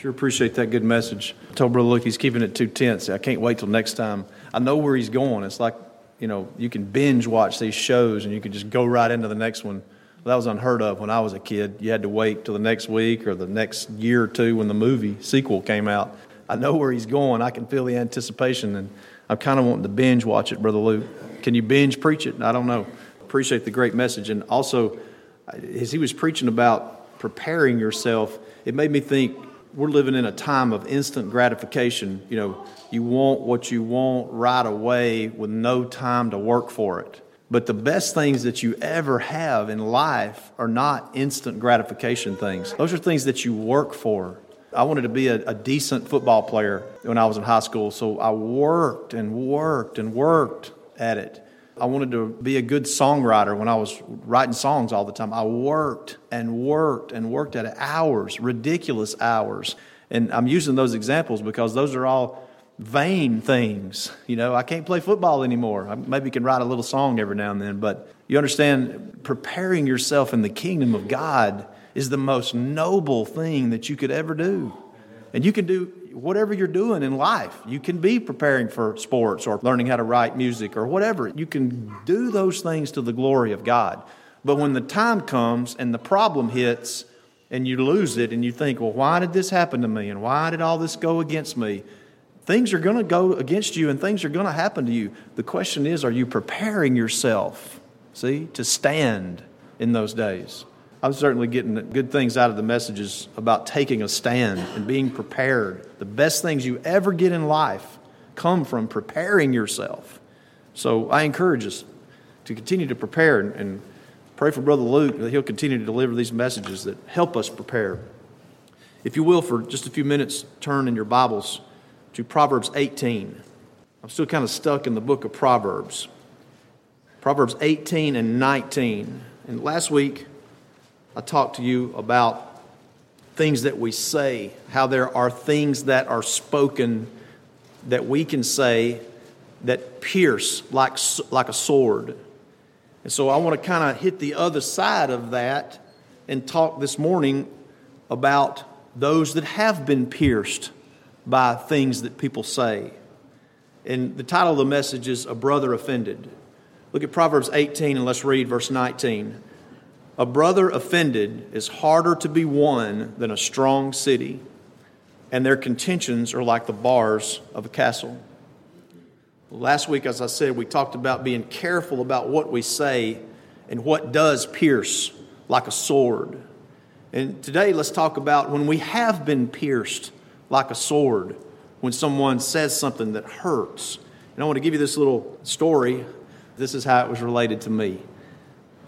Sure appreciate that good message. I told Brother Luke he's keeping it too tense. I can't wait till next time. I know where he's going. It's like, you know, you can binge watch these shows and you can just go right into the next one. That was unheard of when I was a kid. You had to wait till the next week or the next year or two when the movie sequel came out. I know where he's going. I can feel the anticipation, and I'm kind of wanting to binge watch it, Brother Luke. Can you binge preach it? I don't know. Appreciate the great message. And also, as he was preaching about preparing yourself, it made me think we're living in a time of instant gratification. You know, you want what you want right away with no time to work for it. But the best things that you ever have in life are not instant gratification things. Those are things that you work for. I wanted to be a, a, decent football player when I was in high school, so I worked and worked and worked at it. I wanted to be a good songwriter when I was writing songs all the time. I worked and worked and worked at hours, ridiculous hours. And I'm using those examples because those are all vain things. You know, I can't play football anymore. I maybe can write a little song every now and then, but you understand, preparing yourself in the kingdom of God is the most noble thing that you could ever do. And you can do whatever you're doing in life. You can be preparing for sports or learning how to write music or whatever. You can do those things to the glory of God. But when the time comes and the problem hits and you lose it and you think, well, why did this happen to me? And why did all this go against me? Things are going to go against you and things are going to happen to you. The question is, are you preparing yourself, see, to stand in those days? I'm certainly getting good things out of the messages about taking a stand and being prepared. The best things you ever get in life come from preparing yourself. So I encourage us to continue to prepare and, pray for Brother Luke that he'll continue to deliver these messages that help us prepare. If you will, for just a few minutes, turn in your Bibles to Proverbs 18. I'm still kind of stuck in the book of Proverbs. Proverbs 18 and 19. And last week, I talked to you about things that we say, how there are things that are spoken that we can say that pierce like, like a sword. And so I want to kind of hit the other side of that and talk this morning about those that have been pierced by things that people say. And the title of the message is A Brother Offended. Look at Proverbs 18 and let's read verse 19. A brother offended is harder to be won than a strong city, and their contentions are like the bars of a castle. Last week, as I said, we talked about being careful about what we say and what does pierce like a sword. And today, let's talk about when we have been pierced like a sword, when someone says something that hurts. And I want to give you this little story. This is how it was related to me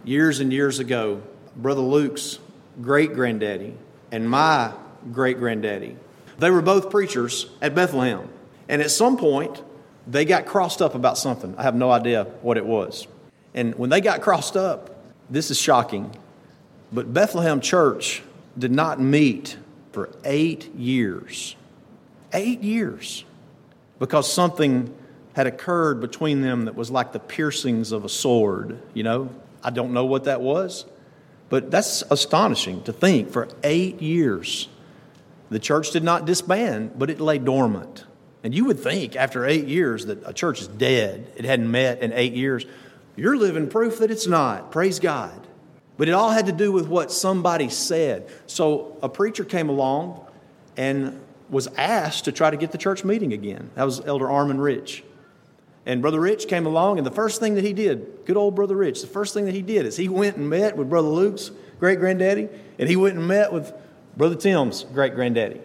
years and years ago, Brother Luke's great granddaddy and my great granddaddy, they were both preachers at Bethlehem. And at some point, they got crossed up about something. I have no idea what it was. And when they got crossed up, this is shocking, but Bethlehem Church did not meet for eight years. Eight years. Because something had occurred between them that was like the piercings of a sword, you know? I don't know what that was, but that's astonishing to think. For eight years, the church did not disband, but it lay dormant. And you would think after eight years that a church is dead, it hadn't met in eight years. You're living proof that it's not. Praise God. But it all had to do with what somebody said. So a preacher came along and was asked to try to get the church meeting again. That was Elder Armin Rich. And Brother Rich came along, and the first thing that he did, good old Brother Rich, the first thing that he did is he went and met with Brother Luke's great granddaddy, and he went and met with Brother Tim's great granddaddy.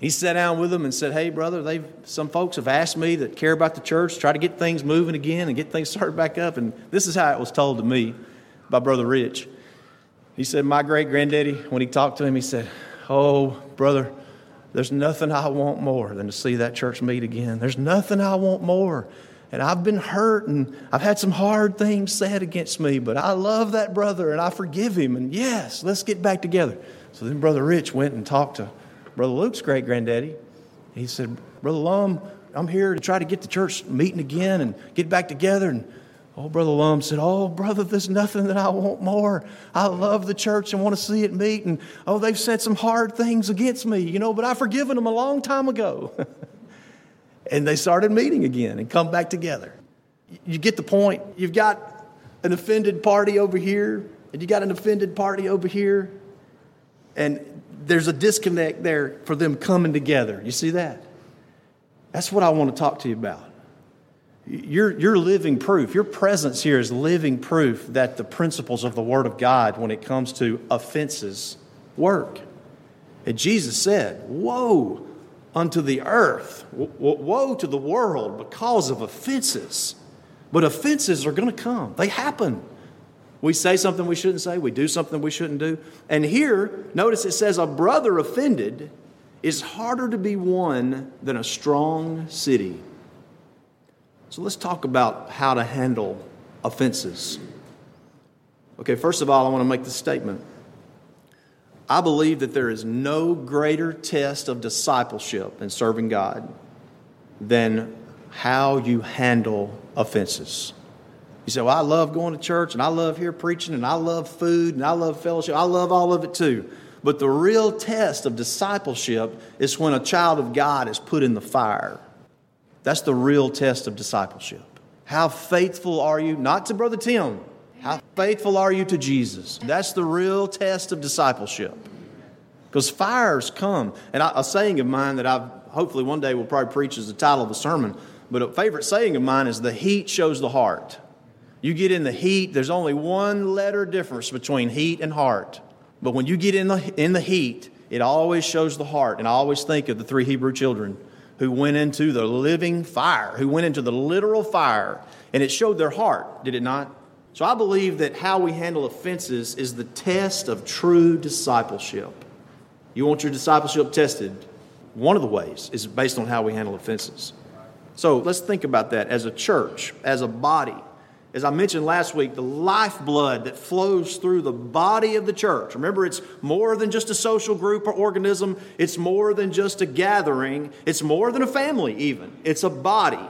He sat down with them and said, Hey, brother, they've, some folks have asked me that care about the church, try to get things moving again and get things started back up. And this is how it was told to me by Brother Rich. He said, My great granddaddy, when he talked to him, he said, Oh, brother, there's nothing I want more than to see that church meet again. There's nothing I want more and I've been hurt and I've had some hard things said against me, but I love that brother and I forgive him. And yes, let's get back together. So then Brother Rich went and talked to Brother Luke's great granddaddy. He said, Brother Lum, I'm here to try to get the church meeting again and get back together. And old Brother Lum said, Oh, brother, there's nothing that I want more. I love the church and want to see it meet. And oh, they've said some hard things against me, you know, but I've forgiven them a long time ago. and they started meeting again and come back together. You get the point. You've got an offended party over here, and you got an offended party over here. And there's a disconnect there for them coming together. You see that? That's what I want to talk to you about. You're, you're living proof. Your presence here is living proof that the principles of the Word of God, when it comes to offenses, work. And Jesus said, Woe unto the earth, woe to the world because of offenses. But offenses are going to come, they happen. We say something we shouldn't say, we do something we shouldn't do. And here, notice it says, A brother offended is harder to be won than a strong city. So let's talk about how to handle offenses. Okay, first of all, I want to make the statement. I believe that there is no greater test of discipleship in serving God than how you handle offenses. You say, Well, I love going to church and I love here preaching and I love food and I love fellowship. I love all of it too. But the real test of discipleship is when a child of God is put in the fire. That's the real test of discipleship. How faithful are you, not to Brother Tim, how faithful are you to Jesus? That's the real test of discipleship. Because fires come. And a saying of mine that I've hopefully one day will probably preach as the title of a sermon, but a favorite saying of mine is the heat shows the heart. You get in the heat, there's only one letter difference between heat and heart. But when you get in the, in the heat, it always shows the heart. And I always think of the three Hebrew children who went into the living fire, who went into the literal fire, and it showed their heart, did it not? So I believe that how we handle offenses is the test of true discipleship. You want your discipleship tested? One of the ways is based on how we handle offenses. So let's think about that as a church, as a body as I mentioned last week, the lifeblood that flows through the body of the church. Remember, it's more than just a social group or organism, it's more than just a gathering, it's more than a family, even. It's a body,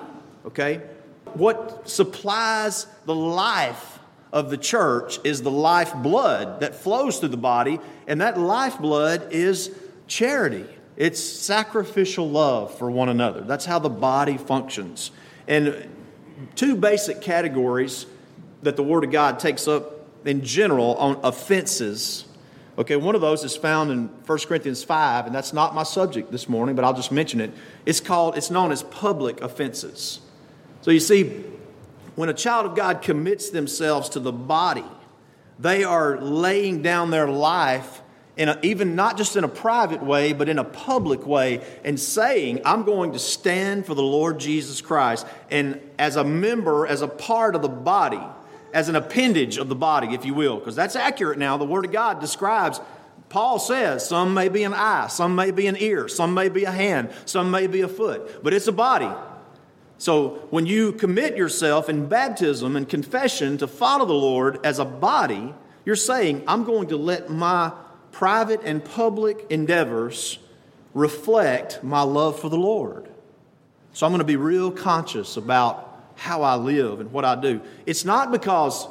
okay? What supplies the life of the church is the lifeblood that flows through the body, and that lifeblood is charity. It's sacrificial love for one another. That's how the body functions. And two basic categories that the Word of God takes up in general on offenses. Okay, one of those is found in 1 Corinthians 5, and that's not my subject this morning, but I'll just mention it. It's called, it's known as public offenses. So you see, when a child of God commits themselves to the body, they are laying down their life in a, even not just in a private way, but in a public way, and saying, I'm going to stand for the Lord Jesus Christ. And as a member, as a part of the body, as an appendage of the body, if you will, because that's accurate now. The Word of God describes, Paul says, some may be an eye, some may be an ear, some may be a hand, some may be a foot, but it's a body. So when you commit yourself in baptism and confession to follow the Lord as a body, you're saying, I'm going to let my private and public endeavors reflect my love for the Lord. So I'm going to be real conscious about how I live and what I do. It's not because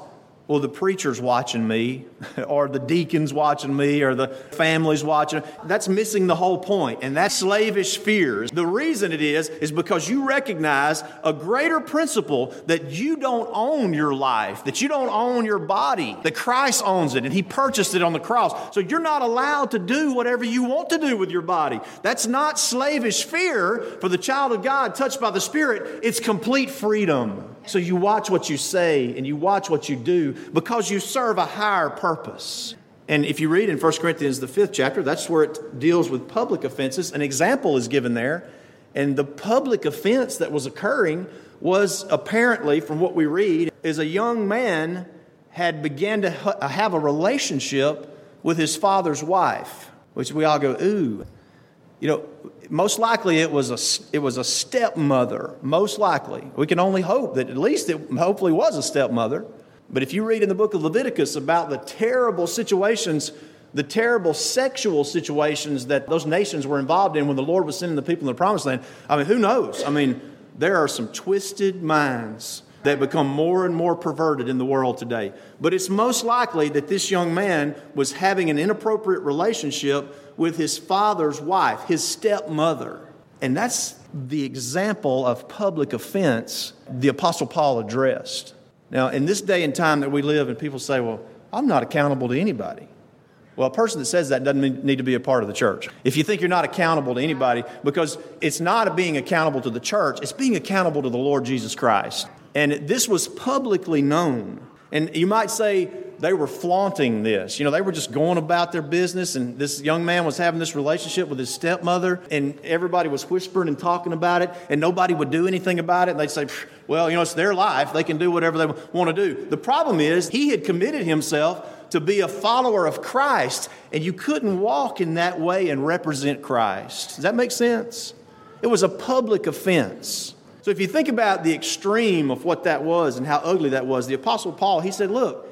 well, the preacher's watching me, or the deacon's watching me, or the family's watching. That's missing the whole point, and that's slavish fears. The reason it is, is because you recognize a greater principle that you don't own your life, that you don't own your body, that Christ owns it, and He purchased it on the cross. So you're not allowed to do whatever you want to do with your body. That's not slavish fear for the child of God touched by the Spirit, it's complete freedom. So you watch what you say and you watch what you do because you serve a higher purpose. And if you read in 1 Corinthians, the fifth chapter, that's where it deals with public offenses. An example is given there. And the public offense that was occurring was apparently, from what we read, is a young man had began to uh, have a relationship with his father's wife, which we all go, ooh. You know, most likely it was a, it was a stepmother, most likely. We can only hope that at least it hopefully was a stepmother. But if you read in the book of Leviticus about the terrible situations, the terrible sexual situations that those nations were involved in when the Lord was sending the people in the promised land, I mean, who knows? I mean, there are some twisted minds that become more and more perverted in the world today. But it's most likely that this young man was having an inappropriate relationship with his father's wife, his stepmother. And that's the example of public offense the Apostle Paul addressed. Now, in this day and time that we live, and people say, well, I'm not accountable to anybody. Well, a person that says that doesn't need to be a part of the church. If you think you're not accountable to anybody, because it's not being accountable to the church, it's being accountable to the Lord Jesus Christ. And this was publicly known. And you might say they were flaunting this. You know, they were just going about their business, and this young man was having this relationship with his stepmother, and everybody was whispering and talking about it, and nobody would do anything about it. And they'd say, well, you know, it's their life. They can do whatever they want to do. The problem is, he had committed himself to be a follower of Christ, and you couldn't walk in that way and represent Christ. Does that make sense? It was a public offense. So if you think about the extreme of what that was and how ugly that was, the Apostle Paul, he said, Look,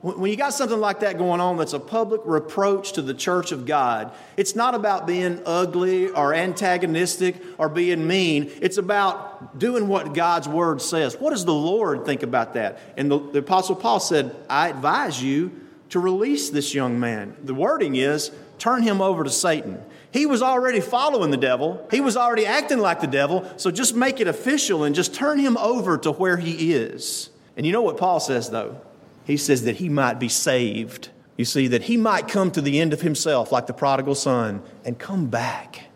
when you got something like that going on that's a public reproach to the church of God, it's not about being ugly or antagonistic or being mean. It's about doing what God's word says. What does the Lord think about that? And the, the Apostle Paul said, I advise you to release this young man. The wording is, turn him over to Satan. He was already following the devil. He was already acting like the devil. So just make it official and just turn him over to where he is. And you know what Paul says, though? He says that he might be saved. You see, that he might come to the end of himself like the prodigal son and come back.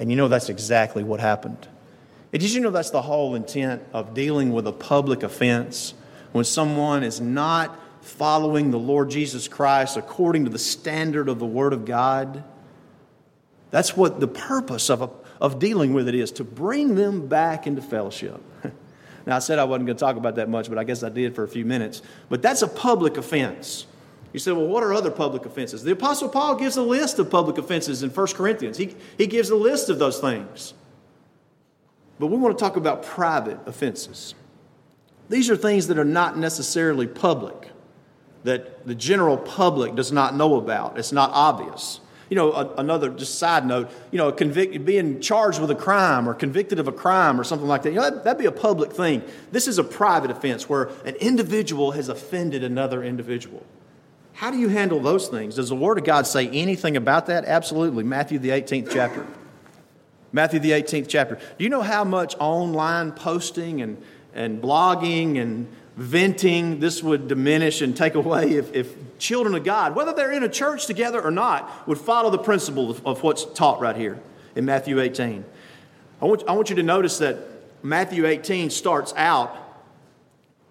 And you know that's exactly what happened. And did you know that's the whole intent of dealing with a public offense? When someone is not following the Lord Jesus Christ according to the standard of the Word of God, that's what the purpose of, a, of dealing with it is to bring them back into fellowship. Now, I said I wasn't going to talk about that much, but I guess I did for a few minutes. But that's a public offense. You say, well, what are other public offenses? The Apostle Paul gives a list of public offenses in 1 Corinthians. He, he gives a list of those things. But we want to talk about private offenses. These are things that are not necessarily public, that the general public does not know about. It's not obvious you know, a, another just side note, you know, convict, being charged with a crime or convicted of a crime or something like that, you know, that, that'd be a public thing. This is a private offense where an individual has offended another individual. How do you handle those things? Does the Word of God say anything about that? Absolutely. Matthew, the 18th chapter. Matthew, the 18th chapter. Do you know how much online posting and, and blogging and venting, this would diminish and take away if, if children of God, whether they're in a church together or not, would follow the principle of, of what's taught right here in Matthew 18. I want, I want you to notice that Matthew 18 starts out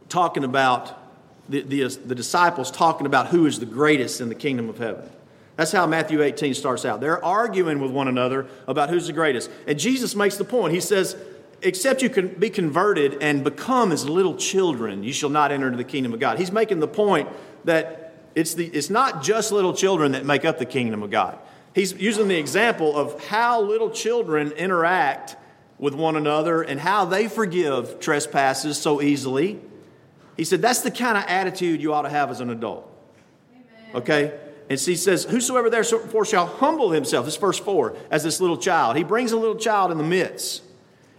talking about the, the, the disciples talking about who is the greatest in the kingdom of heaven. That's how Matthew 18 starts out. They're arguing with one another about who's the greatest. And Jesus makes the point. He says, except you can be converted and become as little children, you shall not enter into the kingdom of God. He's making the point that it's, the, it's not just little children that make up the kingdom of God. He's using the example of how little children interact with one another and how they forgive trespasses so easily. He said that's the kind of attitude you ought to have as an adult. Amen. Okay? And he says, Whosoever therefore shall humble himself, this verse 4, as this little child. He brings a little child in the midst.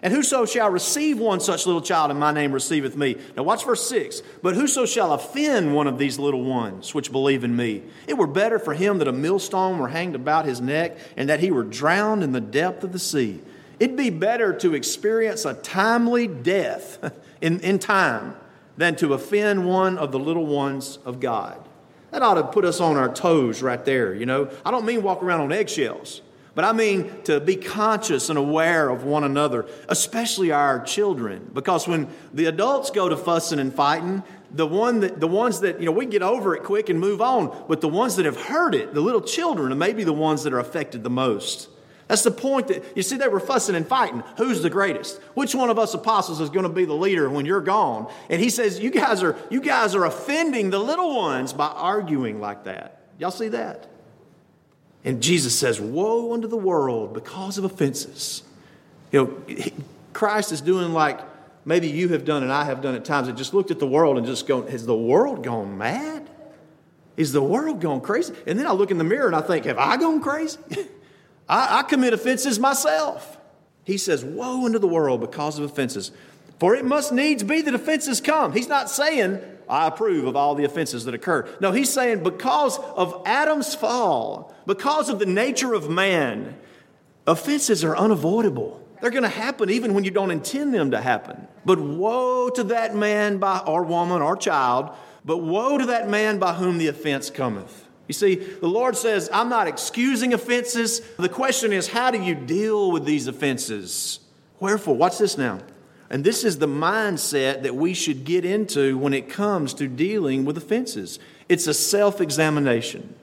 And whoso shall receive one such little child in my name receiveth me. Now watch verse 6. But whoso shall offend one of these little ones which believe in me, it were better for him that a millstone were hanged about his neck and that he were drowned in the depth of the sea. It'd be better to experience a timely death in, in time than to offend one of the little ones of God. That ought to put us on our toes right there, you know. I don't mean walk around on eggshells. But I mean to be conscious and aware of one another, especially our children. Because when the adults go to fussing and fighting, the, one that, the ones that, you know, we get over it quick and move on, but the ones that have heard it, the little children, are maybe the ones that are affected the most. That's the point that, you see, they were fussing and fighting. Who's the greatest? Which one of us apostles is going to be the leader when you're gone? And he says, you guys are, you guys are offending the little ones by arguing like that. Y'all see that? And Jesus says, Woe unto the world because of offenses. You know, Christ is doing like maybe you have done and I have done at times and just looked at the world and just gone, Has the world gone mad? Is the world gone crazy? And then I look in the mirror and I think, Have I gone crazy? I, I commit offenses myself. He says, Woe unto the world because of offenses. For it must needs be that offenses come. He's not saying, I approve of all the offenses that occur. No, he's saying because of Adam's fall, because of the nature of man, offenses are unavoidable. They're going to happen even when you don't intend them to happen. But woe to that man by, or woman or child, but woe to that man by whom the offense cometh. You see, the Lord says, I'm not excusing offenses. The question is, how do you deal with these offenses? Wherefore, watch this now. And this is the mindset that we should get into when it comes to dealing with offenses it's a self examination.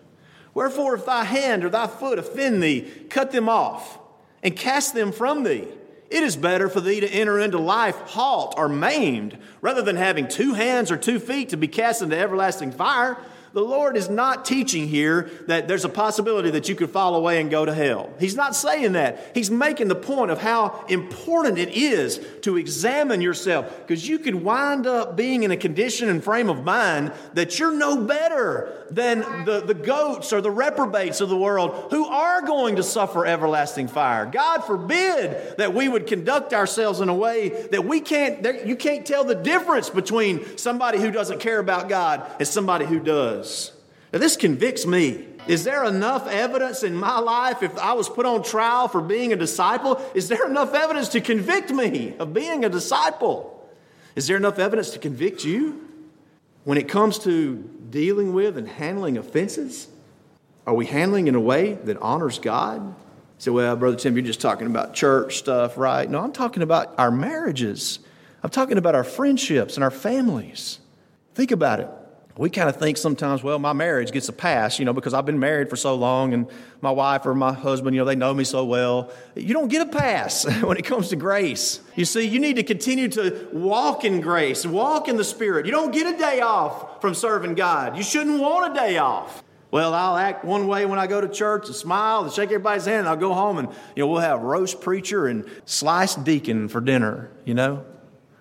Wherefore, if thy hand or thy foot offend thee, cut them off and cast them from thee. It is better for thee to enter into life halt or maimed rather than having two hands or two feet to be cast into everlasting fire the Lord is not teaching here that there's a possibility that you could fall away and go to hell. He's not saying that. He's making the point of how important it is to examine yourself because you could wind up being in a condition and frame of mind that you're no better than the, the goats or the reprobates of the world who are going to suffer everlasting fire. God forbid that we would conduct ourselves in a way that we can't, you can't tell the difference between somebody who doesn't care about God and somebody who does. Now, this convicts me. Is there enough evidence in my life if I was put on trial for being a disciple? Is there enough evidence to convict me of being a disciple? Is there enough evidence to convict you when it comes to dealing with and handling offenses? Are we handling in a way that honors God? You say, well, Brother Tim, you're just talking about church stuff, right? No, I'm talking about our marriages. I'm talking about our friendships and our families. Think about it we kind of think sometimes, well, my marriage gets a pass, you know, because I've been married for so long and my wife or my husband, you know, they know me so well. You don't get a pass when it comes to grace. You see, you need to continue to walk in grace, walk in the Spirit. You don't get a day off from serving God. You shouldn't want a day off. Well, I'll act one way when I go to church and smile and shake everybody's hand, and I'll go home and, you know, we'll have roast preacher and sliced deacon for dinner, you know?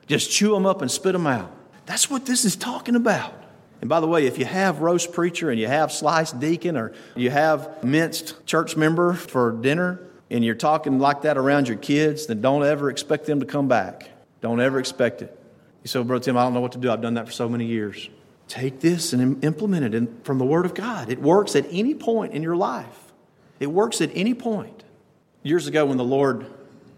Just chew them up and spit them out. That's what this is talking about. And by the way, if you have roast preacher and you have sliced deacon or you have minced church member for dinner and you're talking like that around your kids, then don't ever expect them to come back. Don't ever expect it. You say, Brother Tim, I don't know what to do. I've done that for so many years. Take this and implement it in, from the Word of God. It works at any point in your life. It works at any point. Years ago, when the Lord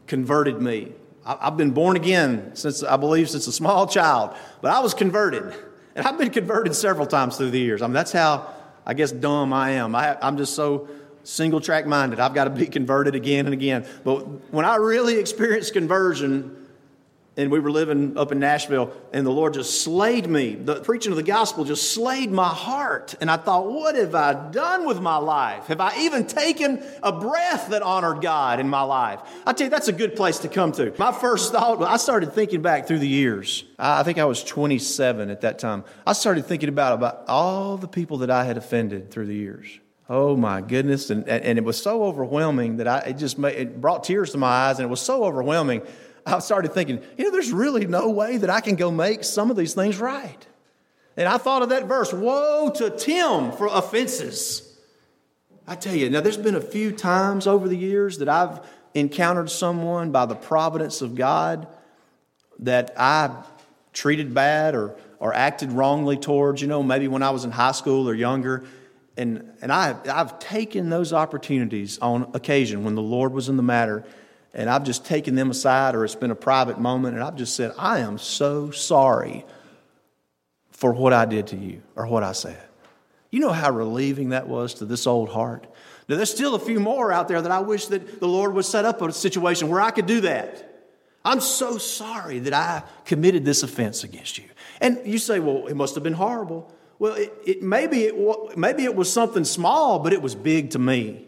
converted me, I've been born again since, I believe, since a small child, but I was converted. And I've been converted several times through the years. I mean, that's how, I guess, dumb I am. I, I'm just so single track minded. I've got to be converted again and again. But when I really experienced conversion, and we were living up in Nashville, and the Lord just slayed me. The preaching of the gospel just slayed my heart. And I thought, what have I done with my life? Have I even taken a breath that honored God in my life? I tell you, that's a good place to come to. My first thought, I started thinking back through the years. I think I was 27 at that time. I started thinking about, about all the people that I had offended through the years. Oh my goodness. And, and it was so overwhelming that I, it just made, it brought tears to my eyes, and it was so overwhelming I started thinking, you know, there's really no way that I can go make some of these things right. And I thought of that verse Woe to Tim for offenses. I tell you, now there's been a few times over the years that I've encountered someone by the providence of God that I treated bad or, or acted wrongly towards, you know, maybe when I was in high school or younger. And, and I, I've taken those opportunities on occasion when the Lord was in the matter and I've just taken them aside or it's been a private moment and I've just said, I am so sorry for what I did to you or what I said. You know how relieving that was to this old heart? Now, there's still a few more out there that I wish that the Lord would set up a situation where I could do that. I'm so sorry that I committed this offense against you. And you say, well, it must have been horrible. Well, it, it, maybe, it, maybe it was something small, but it was big to me.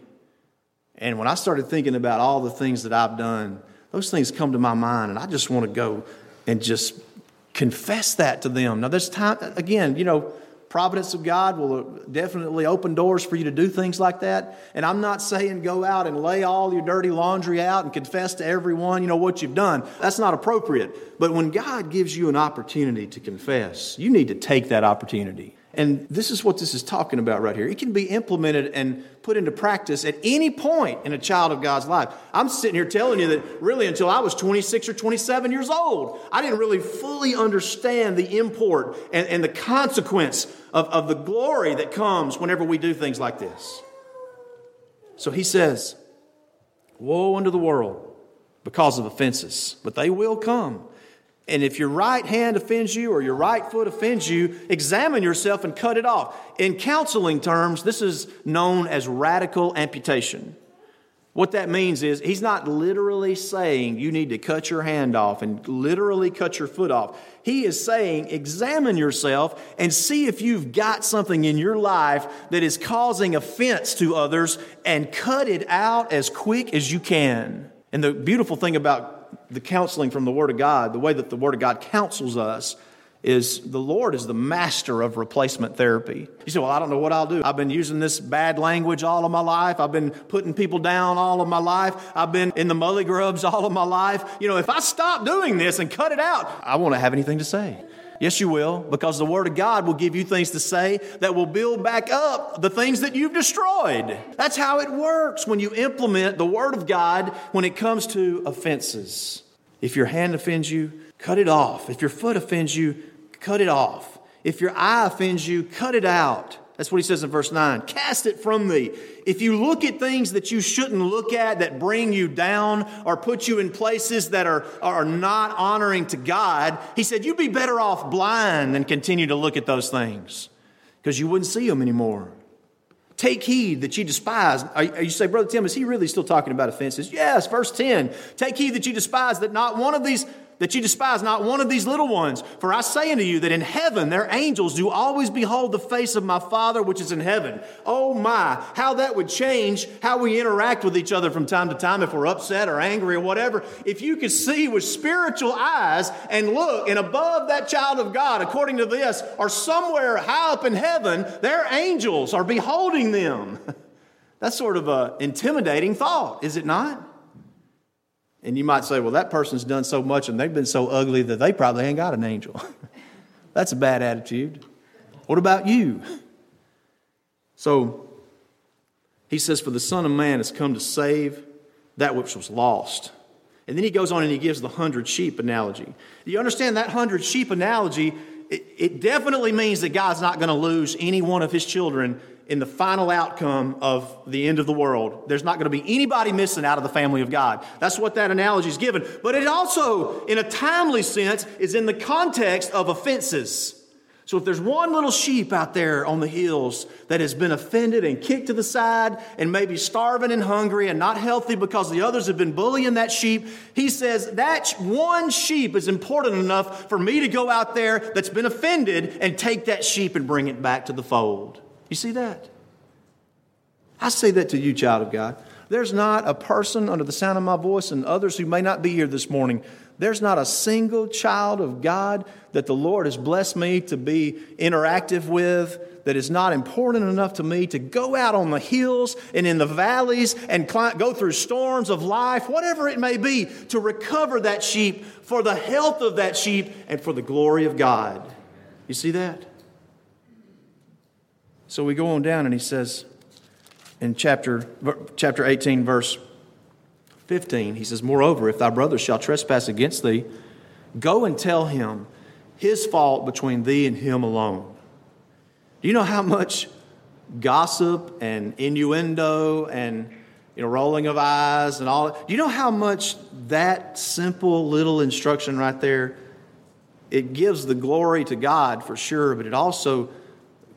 And when I started thinking about all the things that I've done, those things come to my mind, and I just want to go and just confess that to them. Now, this time, again, you know, providence of God will definitely open doors for you to do things like that. And I'm not saying go out and lay all your dirty laundry out and confess to everyone, you know, what you've done. That's not appropriate. But when God gives you an opportunity to confess, you need to take that opportunity And this is what this is talking about right here. It can be implemented and put into practice at any point in a child of God's life. I'm sitting here telling you that really until I was 26 or 27 years old, I didn't really fully understand the import and, and the consequence of, of the glory that comes whenever we do things like this. So he says, Woe unto the world because of offenses, but they will come. And if your right hand offends you or your right foot offends you, examine yourself and cut it off. In counseling terms, this is known as radical amputation. What that means is he's not literally saying you need to cut your hand off and literally cut your foot off. He is saying examine yourself and see if you've got something in your life that is causing offense to others and cut it out as quick as you can. And the beautiful thing about the counseling from the Word of God, the way that the Word of God counsels us, is the Lord is the master of replacement therapy. You say, Well, I don't know what I'll do. I've been using this bad language all of my life. I've been putting people down all of my life. I've been in the mully grubs all of my life. You know, if I stop doing this and cut it out, I won't have anything to say. Yes, you will, because the Word of God will give you things to say that will build back up the things that you've destroyed. That's how it works when you implement the Word of God when it comes to offenses. If your hand offends you, cut it off. If your foot offends you, cut it off. If your eye offends you, cut it out. That's what he says in verse 9. Cast it from thee. If you look at things that you shouldn't look at, that bring you down or put you in places that are, are not honoring to God, he said, you'd be better off blind than continue to look at those things because you wouldn't see them anymore. Take heed that you despise. You say, Brother Tim, is he really still talking about offenses? Yes, verse 10. Take heed that you despise that not one of these that you despise not one of these little ones. For I say unto you that in heaven their angels do always behold the face of my Father which is in heaven. Oh my, how that would change how we interact with each other from time to time if we're upset or angry or whatever. If you could see with spiritual eyes and look, and above that child of God, according to this, are somewhere high up in heaven, their angels are beholding them. That's sort of an intimidating thought, is it not? And you might say, well, that person's done so much and they've been so ugly that they probably ain't got an angel. That's a bad attitude. What about you? So he says, For the Son of Man has come to save that which was lost. And then he goes on and he gives the hundred sheep analogy. You understand that hundred sheep analogy? It, it definitely means that God's not going to lose any one of his children in the final outcome of the end of the world. There's not going to be anybody missing out of the family of God. That's what that analogy is given. But it also, in a timely sense, is in the context of offenses. So if there's one little sheep out there on the hills that has been offended and kicked to the side and maybe starving and hungry and not healthy because the others have been bullying that sheep, he says that one sheep is important enough for me to go out there that's been offended and take that sheep and bring it back to the fold. You see that? I say that to you, child of God. There's not a person under the sound of my voice and others who may not be here this morning. There's not a single child of God that the Lord has blessed me to be interactive with that is not important enough to me to go out on the hills and in the valleys and climb, go through storms of life, whatever it may be, to recover that sheep for the health of that sheep and for the glory of God. You see that? So we go on down and he says in chapter, chapter 18, verse 15, he says, Moreover, if thy brother shall trespass against thee, go and tell him his fault between thee and him alone. Do you know how much gossip and innuendo and you know, rolling of eyes and all. Do you know how much that simple little instruction right there? It gives the glory to God for sure, but it also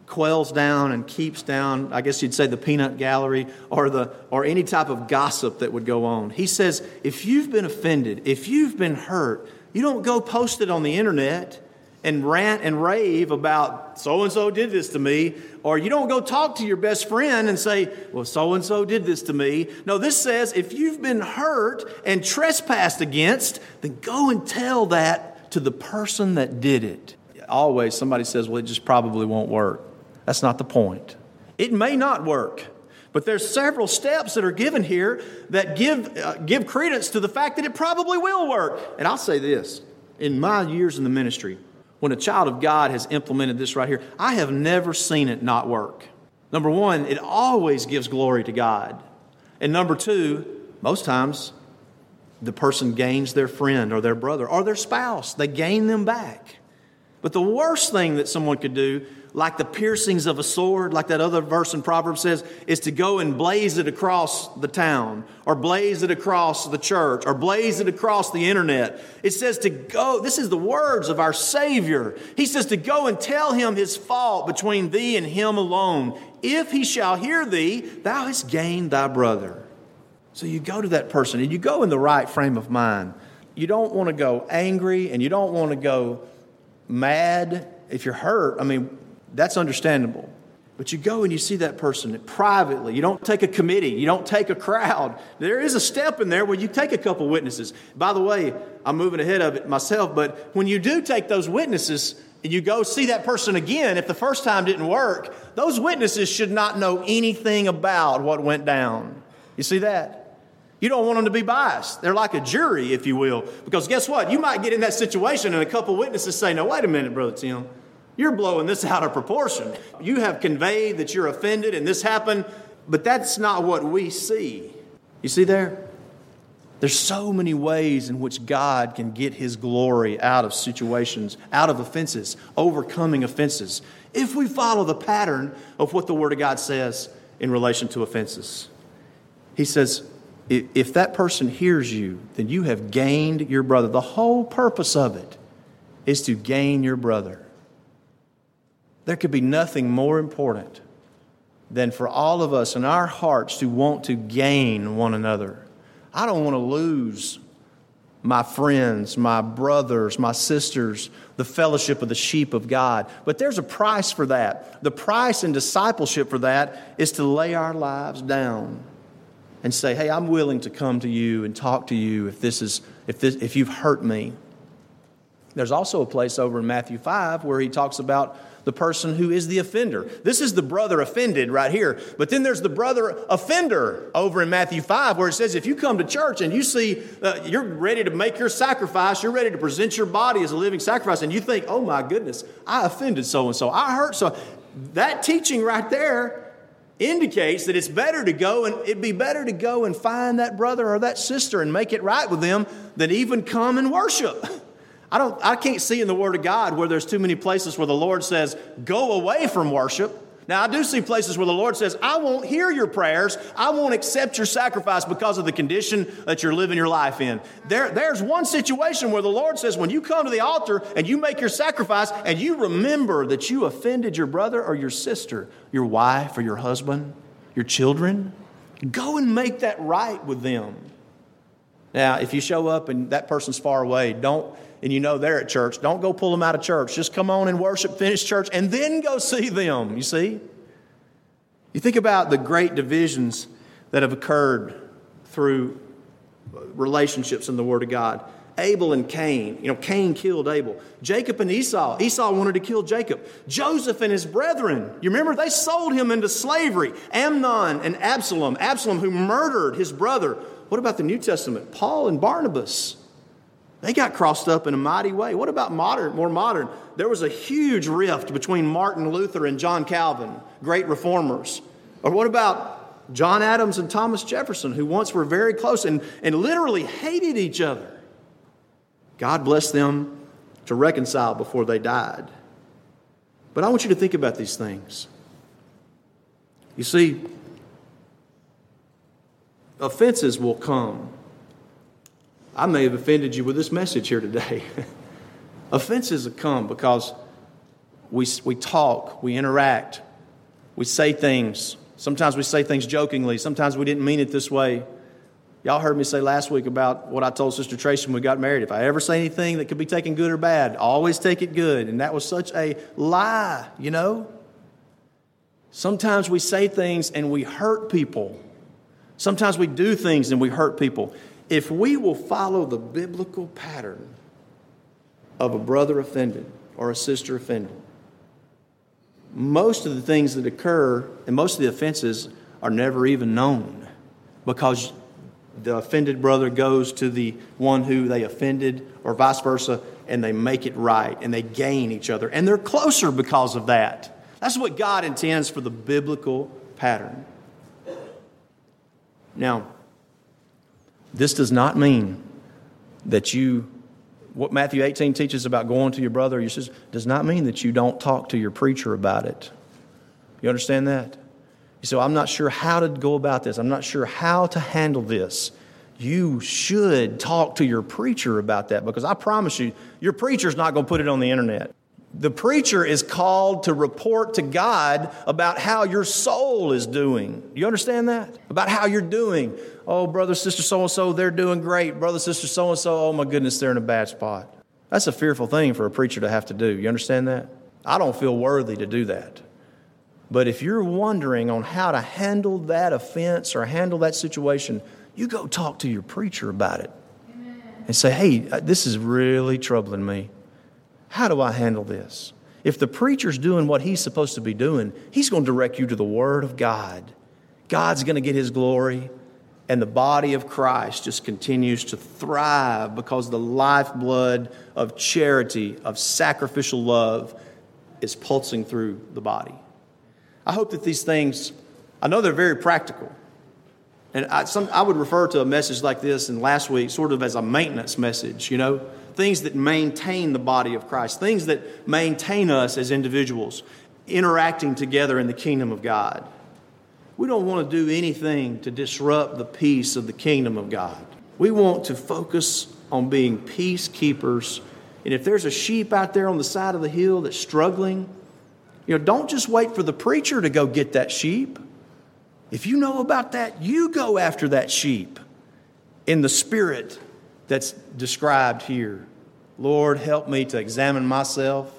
quells down and keeps down, I guess you'd say the peanut gallery or, the, or any type of gossip that would go on. He says, if you've been offended, if you've been hurt, you don't go post it on the internet and rant and rave about so and so did this to me, or you don't go talk to your best friend and say, well, so and so did this to me. No, this says if you've been hurt and trespassed against, then go and tell that to the person that did it. Always somebody says, well, it just probably won't work. That's not the point. It may not work, but there's several steps that are given here that give, uh, give credence to the fact that it probably will work. And I'll say this in my years in the ministry, when a child of God has implemented this right here, I have never seen it not work. Number one, it always gives glory to God. And number two, most times the person gains their friend or their brother or their spouse. They gain them back. But the worst thing that someone could do like the piercings of a sword, like that other verse in Proverbs says, is to go and blaze it across the town, or blaze it across the church, or blaze it across the internet. It says to go, this is the words of our Savior. He says to go and tell him his fault between thee and him alone. If he shall hear thee, thou hast gained thy brother. So you go to that person and you go in the right frame of mind. You don't want to go angry and you don't want to go mad if you're hurt. I mean, that's understandable. But you go and you see that person privately. You don't take a committee. You don't take a crowd. There is a step in there where you take a couple witnesses. By the way, I'm moving ahead of it myself, but when you do take those witnesses and you go see that person again, if the first time didn't work, those witnesses should not know anything about what went down. You see that? You don't want them to be biased. They're like a jury, if you will. Because guess what? You might get in that situation and a couple witnesses say, No, wait a minute, Brother Tim. You're blowing this out of proportion. You have conveyed that you're offended and this happened, but that's not what we see. You see there? There's so many ways in which God can get his glory out of situations, out of offenses, overcoming offenses, if we follow the pattern of what the Word of God says in relation to offenses. He says, if that person hears you, then you have gained your brother. The whole purpose of it is to gain your brother. There could be nothing more important than for all of us in our hearts to want to gain one another. I don't want to lose my friends, my brothers, my sisters, the fellowship of the sheep of God. But there's a price for that. The price in discipleship for that is to lay our lives down and say, "Hey, I'm willing to come to you and talk to you if this is if this if you've hurt me." There's also a place over in Matthew 5 where he talks about the person who is the offender. This is the brother offended right here. But then there's the brother offender over in Matthew 5 where it says if you come to church and you see uh, you're ready to make your sacrifice, you're ready to present your body as a living sacrifice, and you think, oh my goodness, I offended so and so, I hurt so. That teaching right there indicates that it's better to go and it'd be better to go and find that brother or that sister and make it right with them than even come and worship. I, don't, I can't see in the Word of God where there's too many places where the Lord says, go away from worship. Now, I do see places where the Lord says, I won't hear your prayers. I won't accept your sacrifice because of the condition that you're living your life in. There, there's one situation where the Lord says, when you come to the altar and you make your sacrifice and you remember that you offended your brother or your sister, your wife or your husband, your children, go and make that right with them. Now, if you show up and that person's far away, don't and you know they're at church, don't go pull them out of church. Just come on and worship, finish church, and then go see them. You see? You think about the great divisions that have occurred through relationships in the Word of God. Abel and Cain. You know, Cain killed Abel. Jacob and Esau. Esau wanted to kill Jacob. Joseph and his brethren. You remember they sold him into slavery. Amnon and Absalom. Absalom who murdered his brother. What about the New Testament? Paul and Barnabas. They got crossed up in a mighty way. What about modern, more modern? There was a huge rift between Martin Luther and John Calvin, great reformers. Or what about John Adams and Thomas Jefferson, who once were very close and, and literally hated each other? God blessed them to reconcile before they died. But I want you to think about these things. You see, offenses will come I may have offended you with this message here today. Offenses have come because we, we talk, we interact, we say things. Sometimes we say things jokingly, sometimes we didn't mean it this way. Y'all heard me say last week about what I told Sister Tracy when we got married. If I ever say anything that could be taken good or bad, always take it good. And that was such a lie, you know? Sometimes we say things and we hurt people. Sometimes we do things and we hurt people if we will follow the biblical pattern of a brother offended or a sister offended, most of the things that occur and most of the offenses are never even known because the offended brother goes to the one who they offended, or vice versa, and they make it right and they gain each other. And they're closer because of that. That's what God intends for the biblical pattern. Now, this does not mean that you, what Matthew 18 teaches about going to your brother or your sister, does not mean that you don't talk to your preacher about it. You understand that? So I'm not sure how to go about this. I'm not sure how to handle this. You should talk to your preacher about that because I promise you, your preacher's not going to put it on the internet. The preacher is called to report to God about how your soul is doing. You understand that? About how you're doing. Oh, brother, sister, so and so, they're doing great. Brother, sister, so and so, oh my goodness, they're in a bad spot. That's a fearful thing for a preacher to have to do. You understand that? I don't feel worthy to do that. But if you're wondering on how to handle that offense or handle that situation, you go talk to your preacher about it Amen. and say, hey, this is really troubling me. How do I handle this? If the preacher's doing what he's supposed to be doing, he's going to direct you to the Word of God. God's going to get his glory, and the body of Christ just continues to thrive because the lifeblood of charity, of sacrificial love, is pulsing through the body. I hope that these things, I know they're very practical. And I, some, I would refer to a message like this in last week sort of as a maintenance message, you know, things that maintain the body of Christ, things that maintain us as individuals interacting together in the kingdom of God. We don't want to do anything to disrupt the peace of the kingdom of God. We want to focus on being peacekeepers. And if there's a sheep out there on the side of the hill that's struggling, you know, don't just wait for the preacher to go get that sheep. If you know about that, you go after that sheep in the spirit that's described here. Lord, help me to examine myself.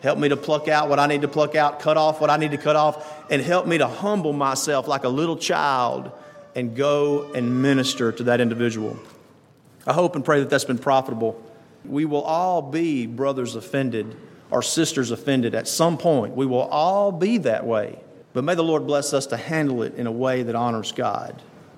Help me to pluck out what I need to pluck out, cut off what I need to cut off, and help me to humble myself like a little child and go and minister to that individual. I hope and pray that that's been profitable. We will all be brothers offended or sisters offended at some point. We will all be that way. But may the Lord bless us to handle it in a way that honors God.